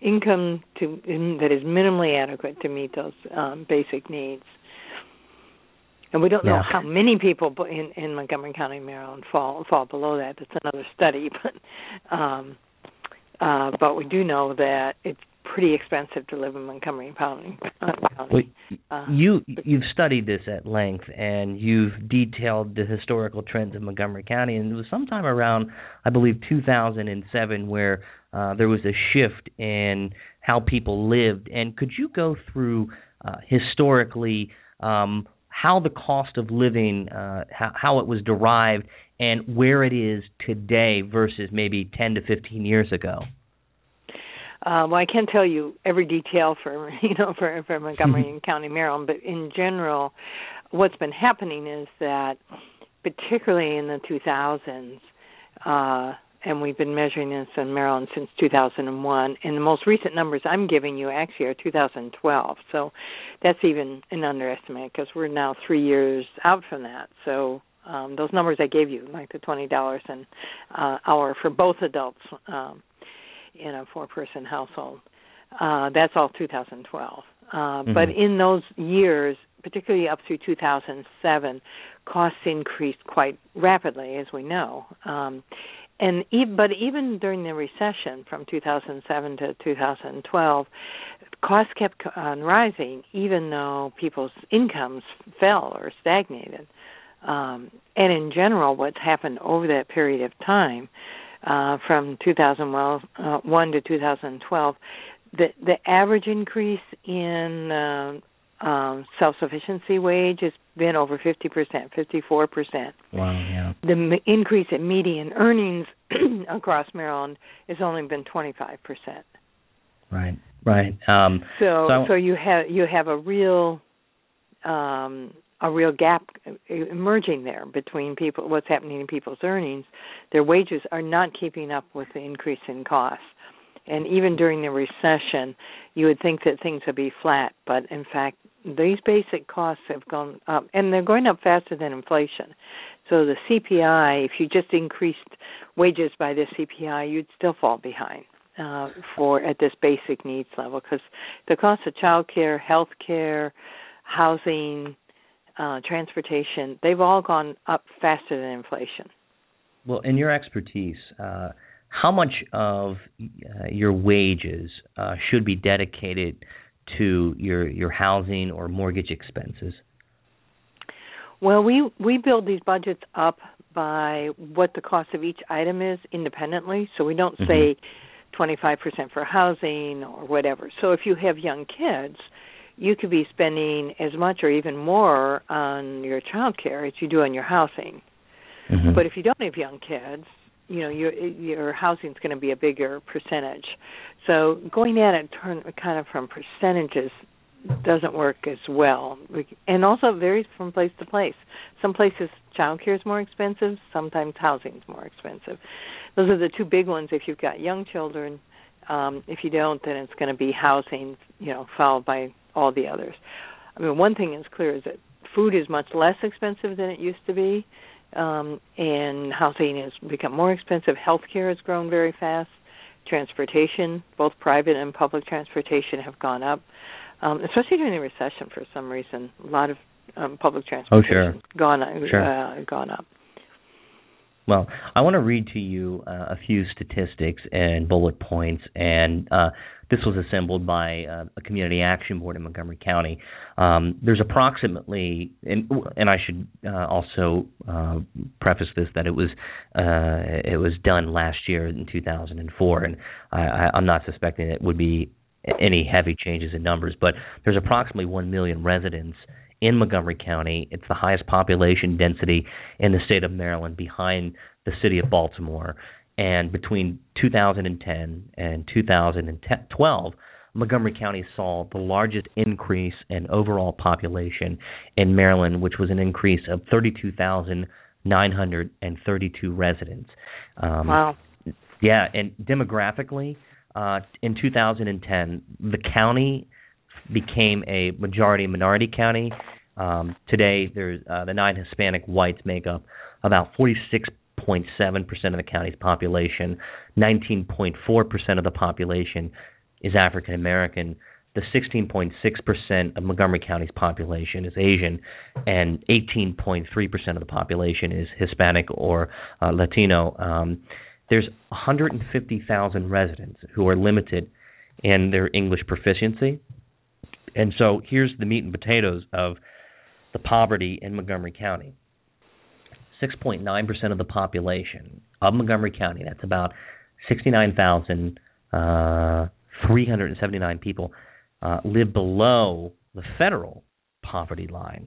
income to that is minimally adequate to meet those um, basic needs. And we don't know Yeah. how many people in in Montgomery County, Maryland, fall fall below that. That's another study, [LAUGHS] but um, uh, but we do know that it's pretty expensive to live in Montgomery County. Well, uh, you you've studied this at length, and you've detailed the historical trends of Montgomery County. And it was sometime around, I believe, 2007, where uh, there was a shift in how people lived. And could you go through uh, historically um, how the cost of living, uh, how, how it was derived, and where it is today versus maybe 10 to 15 years ago? Uh, well, I can't tell you every detail for [LAUGHS] you know for for Montgomery [LAUGHS] County, Maryland, but in general, what's been happening is that, particularly in the 2000s, uh, and we've been measuring this in Maryland since 2001. And the most recent numbers I'm giving you actually are 2012. So that's even an underestimate because we're now three years out from that. So um, those numbers I gave you, like the twenty dollars an uh, hour for both adults um, in a four-person household, uh, that's all 2012. Uh, mm-hmm. But in those years, particularly up through 2007, costs increased quite rapidly, as we know. Um, and but even during the recession from 2007 to 2012, costs kept on rising, even though people's incomes fell or stagnated. Um, and in general, what's happened over that period of time, uh, from 2001 uh, to 2012, the the average increase in uh, um, self-sufficiency wage has been over 50%, 54%. Wow, yeah. The m- increase in median earnings [CLEARS THROAT] across Maryland has only been 25%. Right, right. Um, so, so, so you have you have a real um, a real gap emerging there between people what's happening in people's earnings. Their wages are not keeping up with the increase in costs and even during the recession, you would think that things would be flat, but in fact, these basic costs have gone up, and they're going up faster than inflation. So the CPI, if you just increased wages by the CPI, you'd still fall behind uh, for at this basic needs level because the cost of child care, health care, housing, uh, transportation, they've all gone up faster than inflation. Well, in your expertise, uh, how much of uh, your wages uh, should be dedicated to your your housing or mortgage expenses? Well, we we build these budgets up by what the cost of each item is independently, so we don't say mm-hmm. 25% for housing or whatever. So if you have young kids, you could be spending as much or even more on your child care as you do on your housing. Mm-hmm. But if you don't have young kids, you know your your housing is going to be a bigger percentage. So going at it turn kind of from percentages doesn't work as well, and also varies from place to place. Some places childcare is more expensive. Sometimes housing is more expensive. Those are the two big ones. If you've got young children, um, if you don't, then it's going to be housing. You know, followed by all the others. I mean, one thing is clear is that food is much less expensive than it used to be um, and housing has become more expensive. Healthcare has grown very fast. Transportation, both private and public transportation, have gone up, um, especially during the recession. For some reason, a lot of um, public transportation oh, sure. gone sure. uh, gone up. Well, I want to read to you uh, a few statistics and bullet points, and uh, this was assembled by uh, a community action board in Montgomery County. Um, there's approximately, and, and I should uh, also uh, preface this that it was uh, it was done last year in 2004, and I, I'm not suspecting it would be any heavy changes in numbers, but there's approximately one million residents in Montgomery County. It's the highest population density in the state of Maryland behind the city of Baltimore. And between 2010 and 2012, Montgomery County saw the largest increase in overall population in Maryland, which was an increase of 32,932 residents. Um, wow. Yeah, and demographically, uh, in 2010, the county became a majority minority county. Um, today, there's uh, the nine Hispanic whites make up about 46.7% of the county's population. 19.4% of the population is African American. The 16.6% of Montgomery County's population is Asian, and 18.3% of the population is Hispanic or uh, Latino. Um, there's 150,000 residents who are limited in their English proficiency. And so here's the meat and potatoes of the poverty in Montgomery County. 6.9% of the population of Montgomery County, that's about 69,379 uh, people, uh, live below the federal poverty line.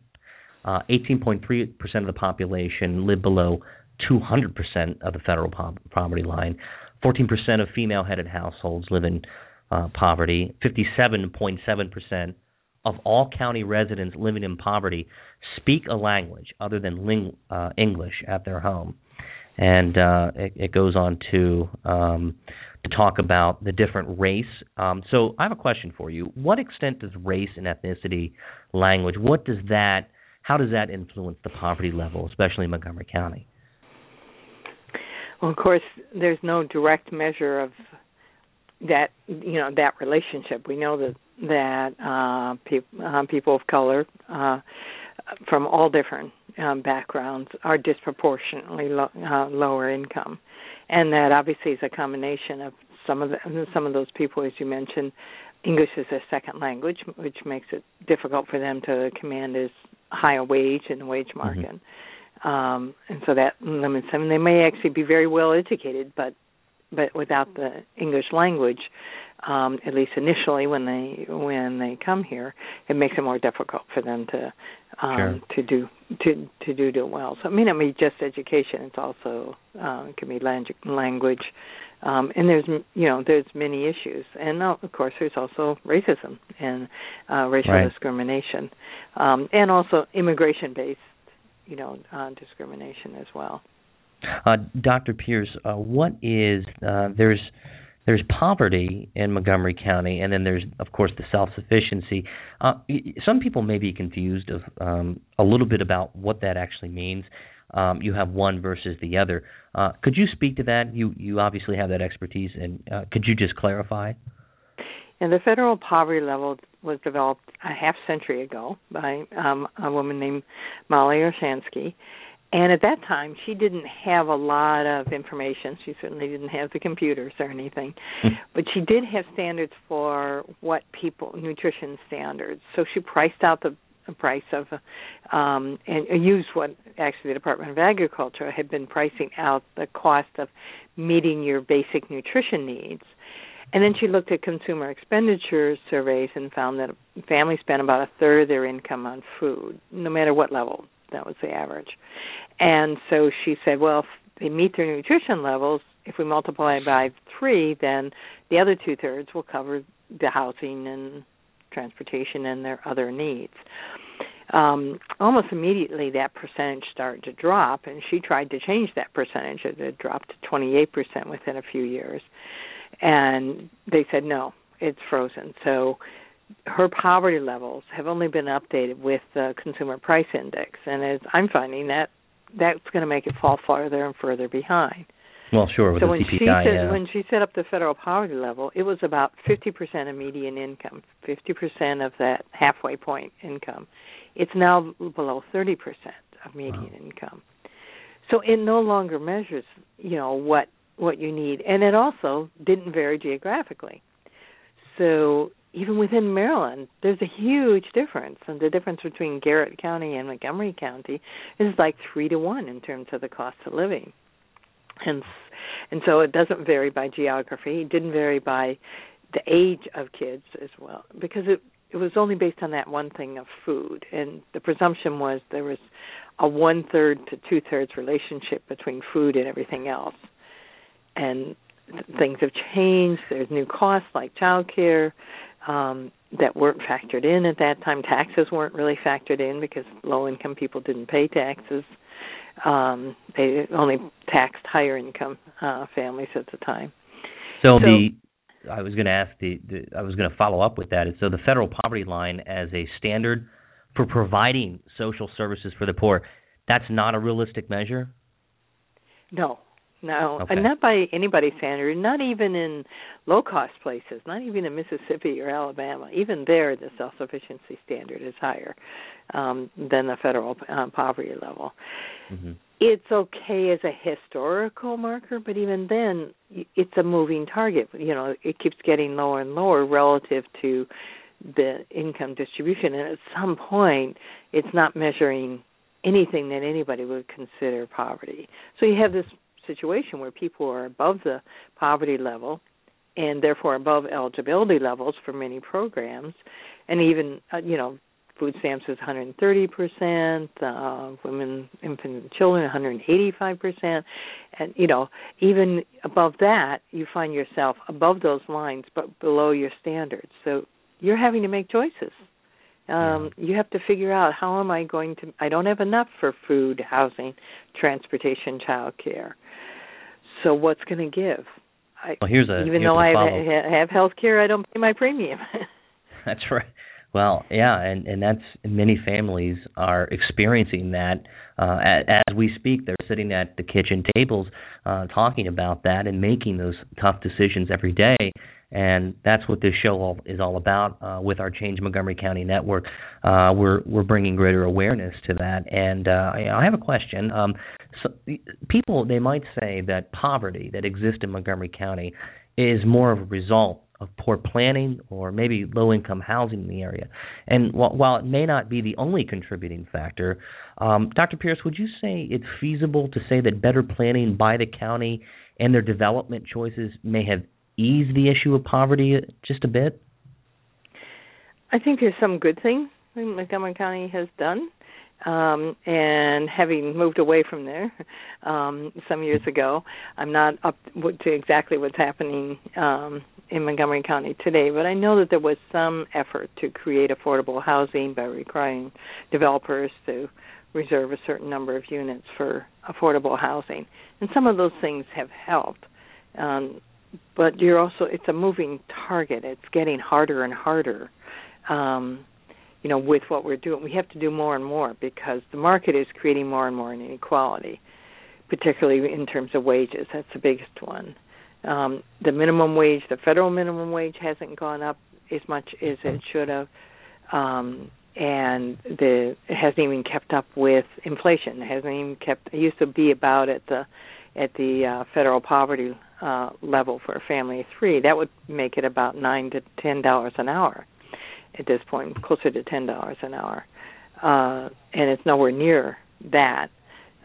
Uh, 18.3% of the population live below 200% of the federal po- poverty line. 14% of female headed households live in uh, poverty. 57.7% of all county residents living in poverty speak a language other than ling- uh, English at their home. And uh, it, it, goes on to um, to talk about the different race. Um, so I have a question for you. What extent does race and ethnicity, language, what does that, how does that influence the poverty level, especially in Montgomery County? Well, of course, there's no direct measure of that you know that relationship. We know that that uh, pe- uh, people of color uh, from all different um, backgrounds are disproportionately lo- uh, lower income, and that obviously is a combination of some of the, some of those people, as you mentioned, English is a second language, which makes it difficult for them to command as high a wage in the wage market. Mm-hmm um, and so that limits them. They may actually be very well educated, but but without the English language, um, at least initially when they when they come here, it makes it more difficult for them to um, sure. to do to to do do well. So I mean, it may just education; it's also uh, it can be language, um, and there's you know there's many issues, and of course there's also racism and uh, racial right. discrimination, um, and also immigration based you know uh, discrimination as well. Uh, Dr. Pearce, uh, what is uh, there's there's poverty in Montgomery County, and then there's of course the self sufficiency. Uh, some people may be confused of um, a little bit about what that actually means. Um, you have one versus the other. Uh, could you speak to that? You you obviously have that expertise, and could you just clarify? And the federal poverty level was developed a half century ago by um, a woman named Mollie Orshansky. And at that time, she didn't have a lot of information. She certainly didn't have the computers or anything, hmm. but she did have standards for what people nutrition standards. So she priced out the price of um and used what actually the Department of Agriculture had been pricing out the cost of meeting your basic nutrition needs and then she looked at consumer expenditure surveys and found that families spent about a third of their income on food, no matter what level. That was the average. And so she said, well, if they meet their nutrition levels, if we multiply by three, then the other two thirds will cover the housing and transportation and their other needs. Um, almost immediately, that percentage started to drop, and she tried to change that percentage. It had dropped to 28% within a few years and they said no, it's frozen. So her poverty levels have only been updated with the consumer price index, and as I'm finding that that's going to make it fall farther and further behind. Well, sure. so when CPI, she said, yeah. when she set up the federal poverty level, it was about 50% of median income, 50% of that halfway point income. It's now below 30% of median wow. income. So it no longer measures, you know, what what you need, and it also didn't vary geographically. So even within Maryland, there's a huge difference, and the difference between Garrett County and Montgomery County is like three to one in terms of the cost of living, and and so it doesn't vary by geography. It didn't vary by the age of kids as well, because it it was only based on that one thing of food, and the presumption was there was a one third to two thirds relationship between food and everything else. And things have changed. There's new costs like childcare um, that weren't factored in at that time. Taxes weren't really factored in because low income people didn't pay taxes. Um, they only taxed higher income uh, families at the time. So, so the I was going to ask the, the I was going to follow up with that. So the federal poverty line as a standard for providing social services for the poor, that's not a realistic measure. No, no, okay. and not by anybody's standard. Not even in low cost places. Not even in Mississippi or Alabama. Even there, the self sufficiency standard is higher um, than the federal uh, poverty level. Mm-hmm. it's okay as a historical marker, but even then, it's a moving target. You know, it keeps getting lower and lower relative to the income distribution, and at some point, it's not measuring anything that anybody would consider poverty. So you have this situation where people are above the poverty level and therefore above eligibility levels for many programs and even uh, you know food stamps is 130 percent, uh, women, infant, and children 185 percent, and you know even above that, you find yourself above those lines but below your standards. So you're having to make choices. Um, you have to figure out how am I going to. I don't have enough for food, housing, transportation, child care. So what's going to give? I, well, here's a even here's though I have, have health care, I don't pay my premium. [LAUGHS] That's right. Well, yeah, and and that's many families are experiencing that uh, as, as we speak. They're sitting at the kitchen tables uh, talking about that and making those tough decisions every day. And that's what this show all, is all about. Uh, with our Change Montgomery County network, uh, we're we're bringing greater awareness to that. And uh, I have a question. Um, so people they might say that poverty that exists in Montgomery County is more of a result of poor planning or maybe low income housing in the area. And while, while, it may not be the only contributing factor, um, Dr. Pearce, would you say it's feasible to say that better planning by the county and their development choices may have eased the issue of poverty just a bit? I think there's some good things Montgomery County has done um, and having moved away from there [LAUGHS] um, some years ago, I'm not up to exactly what's happening um, in Montgomery County today, but I know that there was some effort to create affordable housing by requiring developers to reserve a certain number of units for affordable housing, and some of those things have helped. Um, but you're also it's a moving target. It's getting harder and harder. Um, you know, with what we're doing. We have to do more and more because the market is creating more and more inequality, particularly in terms of wages. That's the biggest one. Um, the minimum wage, the federal minimum wage, hasn't gone up as much as it should have, um, and the it hasn't even kept up with inflation. It hasn't even kept. It used to be about at the at the uh, federal poverty uh, level for a family of three. That would make it about nine to ten dollars an hour at this point, closer to ten dollars an hour, uh, and it's nowhere near that.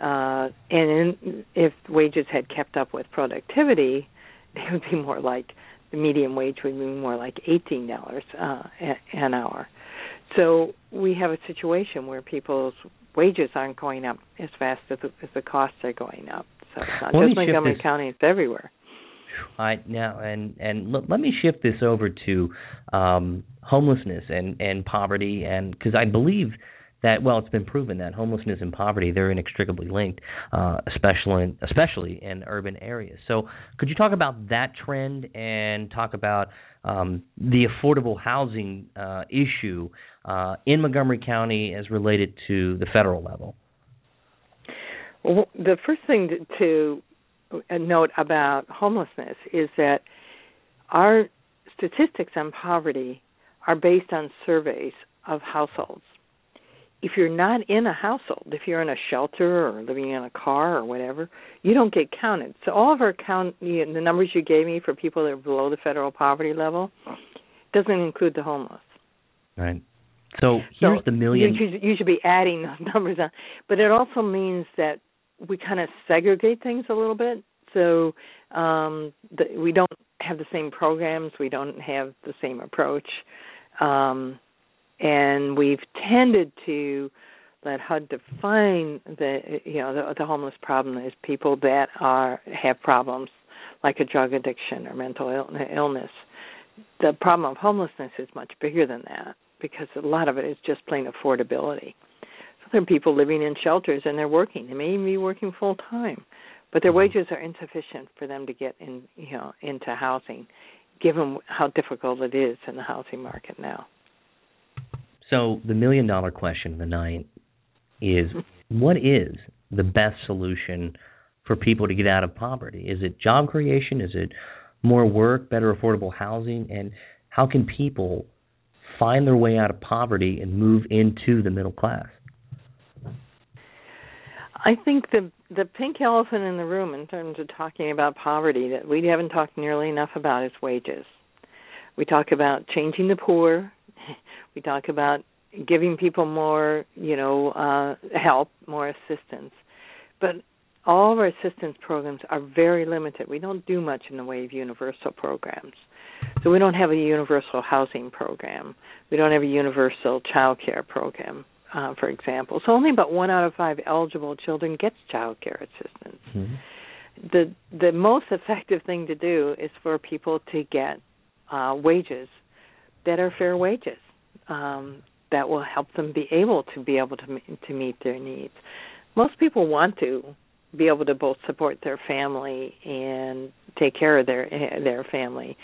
Uh, and in, if wages had kept up with productivity, [LAUGHS] it would be more like the median wage would be more like eighteen dollars uh, an hour. So we have a situation where people's wages aren't going up as fast as the, as the costs are going up. So it's not well, just Montgomery County; it's everywhere. I now and and l- let me shift this over to um, homelessness and and poverty, and because I believe that well, it's been proven that homelessness and poverty they're inextricably linked, uh, especially in, especially in urban areas. So, could you talk about that trend and talk about um, the affordable housing uh, issue uh, in Montgomery County as related to the federal level? Well, the first thing to a note about homelessness is that our statistics on poverty are based on surveys of households. If you're not in a household, if you're in a shelter or living in a car or whatever, you don't get counted. So all of our count, the numbers you gave me for people that are below the federal poverty level, doesn't include the homeless. Right. So here's so the million. You should, you should be adding those [LAUGHS] numbers on, but it also means that we kind of segregate things a little bit. So um, the, we don't have the same programs, we don't have the same approach, um, and we've tended to let HUD define the you know the, the homeless problem as people that are have problems like a drug addiction or mental illness. The problem of homelessness is much bigger than that because a lot of it is just plain affordability. There are people living in shelters and they're working. They may even be working full time, but their mm-hmm. wages are insufficient for them to get in, you know, into housing, given how difficult it is in the housing market now. So the million dollar question of the night is [LAUGHS] what is the best solution for people to get out of poverty? Is it job creation? Is it more work, better affordable housing? And how can people find their way out of poverty and move into the middle class? I think the the pink elephant in the room in terms of talking about poverty that we haven't talked nearly enough about is wages. We talk about changing the poor. [LAUGHS] We talk about giving people more, you know, uh help, more assistance. But all of our assistance programs are very limited. We don't do much in the way of universal programs. So we don't have a universal housing program. We don't have a universal child care program, uh, for example. So only about one out of five eligible children gets child care assistance. Mm-hmm. The the most effective thing to do is for people to get uh, wages that are fair wages um, that will help them be able to be able to to meet their needs. Most people want to be able to both support their family and take care of their their family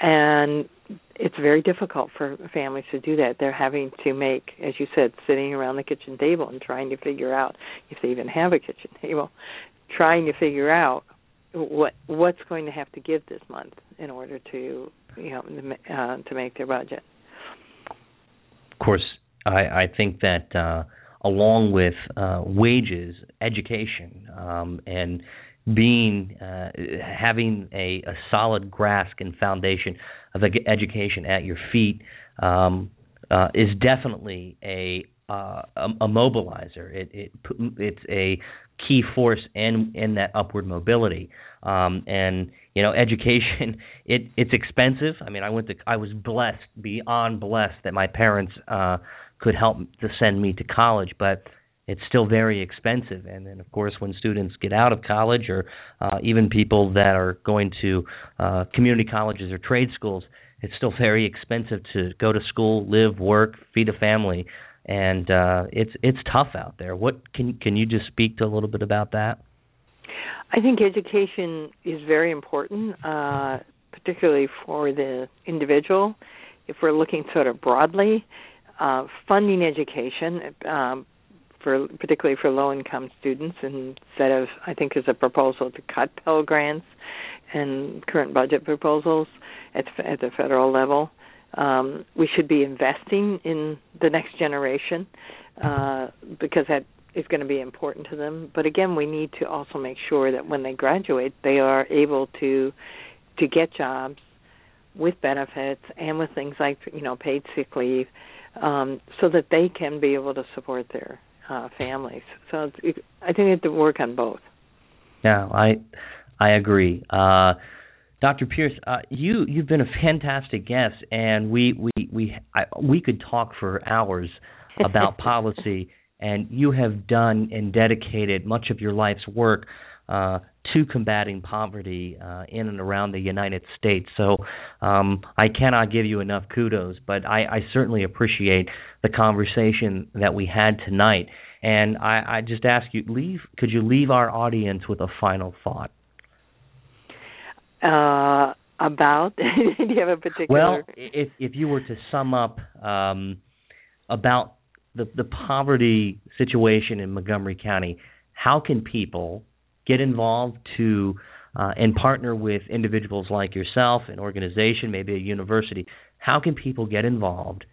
and it's very difficult for families to do that. They're having to make as you said sitting around the kitchen table and trying to figure out if they even have a kitchen table trying to figure out what what's going to have to give this month in order to you know uh, to make their budget. Of course i i think that uh along with uh, wages, education, um, and being uh, having a, a, solid grasp and foundation of education at your feet um, uh, is definitely a, uh, a mobilizer. It, it, it's a key force in in that upward mobility. Um, and you know, [LAUGHS] education it it's expensive. I mean, I went to I was blessed beyond blessed that my parents uh, could help to send me to college, but it's still very expensive. And then, of course, when students get out of college, or uh, even people that are going to uh, community colleges or trade schools, it's still very expensive to go to school, live, work, feed a family, and uh, it's it's tough out there. What can can you just speak to a little bit about that? I think education is very important, uh, particularly for the individual. If we're looking sort of broadly, uh, funding education, um, for particularly for low income students, instead of I think there's a proposal to cut Pell grants and current budget proposals at at the federal level. Um, we should be investing in the next generation uh, because that is going to be important to them. But again, we need to also make sure that when they graduate, they are able to to get jobs with benefits and with things like you know paid sick leave um, so that they can be able to support their uh, families. So it, I think you have to work on both. Yeah, I I agree. Uh, Dr. Pearce, uh, you you've been a fantastic guest, and we we we I, we could talk for hours about [LAUGHS] policy, and you have done and dedicated much of your life's work uh, to combating poverty uh, in and around the United States. So um, I cannot give you enough kudos, but I, I certainly appreciate the conversation that we had tonight. And I, I just ask you, leave. Could you leave our audience with a final thought? Uh, about? [LAUGHS] Do you have a particular? Well, if if you were to sum up um, about the the poverty situation in Montgomery County, how can people get involved to uh, and partner with individuals like yourself, an organization, maybe a university. How can people get involved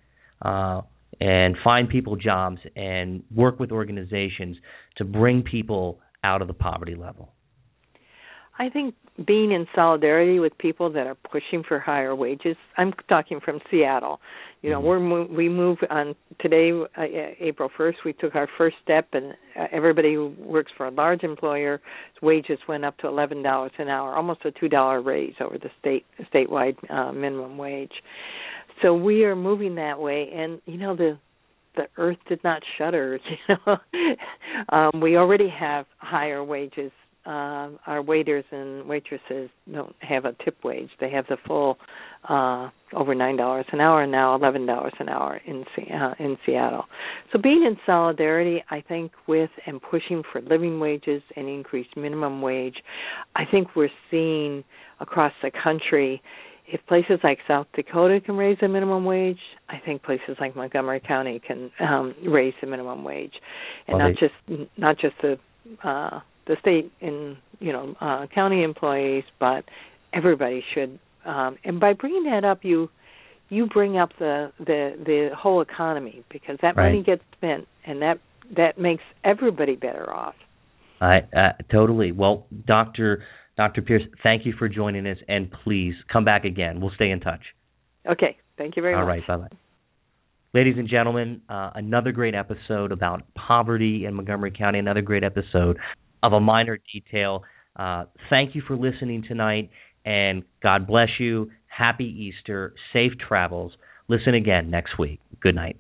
uh, and find people jobs and work with organizations to bring people out of the poverty level? I think being in solidarity with people that are pushing for higher wages. I'm talking from Seattle. You know, mm-hmm. we're we move on today, uh, April 1st. We took our first step, and uh, everybody who works for a large employer, wages went up to eleven dollars an hour, almost a two dollar raise over the state statewide uh, minimum wage. So we are moving that way, and you know the the earth did not shudder. [LAUGHS] You know, [LAUGHS] um, we already have higher wages uh, our waiters and waitresses don't have a tip wage. They have the full uh, over nine dollars an hour, and now eleven dollars an hour in uh, in Seattle. So being in solidarity, I think, with and pushing for living wages and increased minimum wage, I think we're seeing across the country. If places like South Dakota can raise the minimum wage, I think places like Montgomery County can um, raise the minimum wage, and well, not they, just not just the uh, the state and you know uh, county employees, but everybody should. Um, and by bringing that up, you you bring up the the the whole economy because that right. money gets spent, and that that makes everybody better off. I uh, totally. Well, Doctor Doctor Pearce, thank you for joining us, and please come back again. We'll stay in touch. Okay. Thank you very All much. All right. Bye bye. Ladies and gentlemen, uh, another great episode about poverty in Montgomery County. Another great episode of A Miner Detail. Uh, thank you for listening tonight, and God bless you. Happy Easter. Safe travels. Listen again next week. Good night.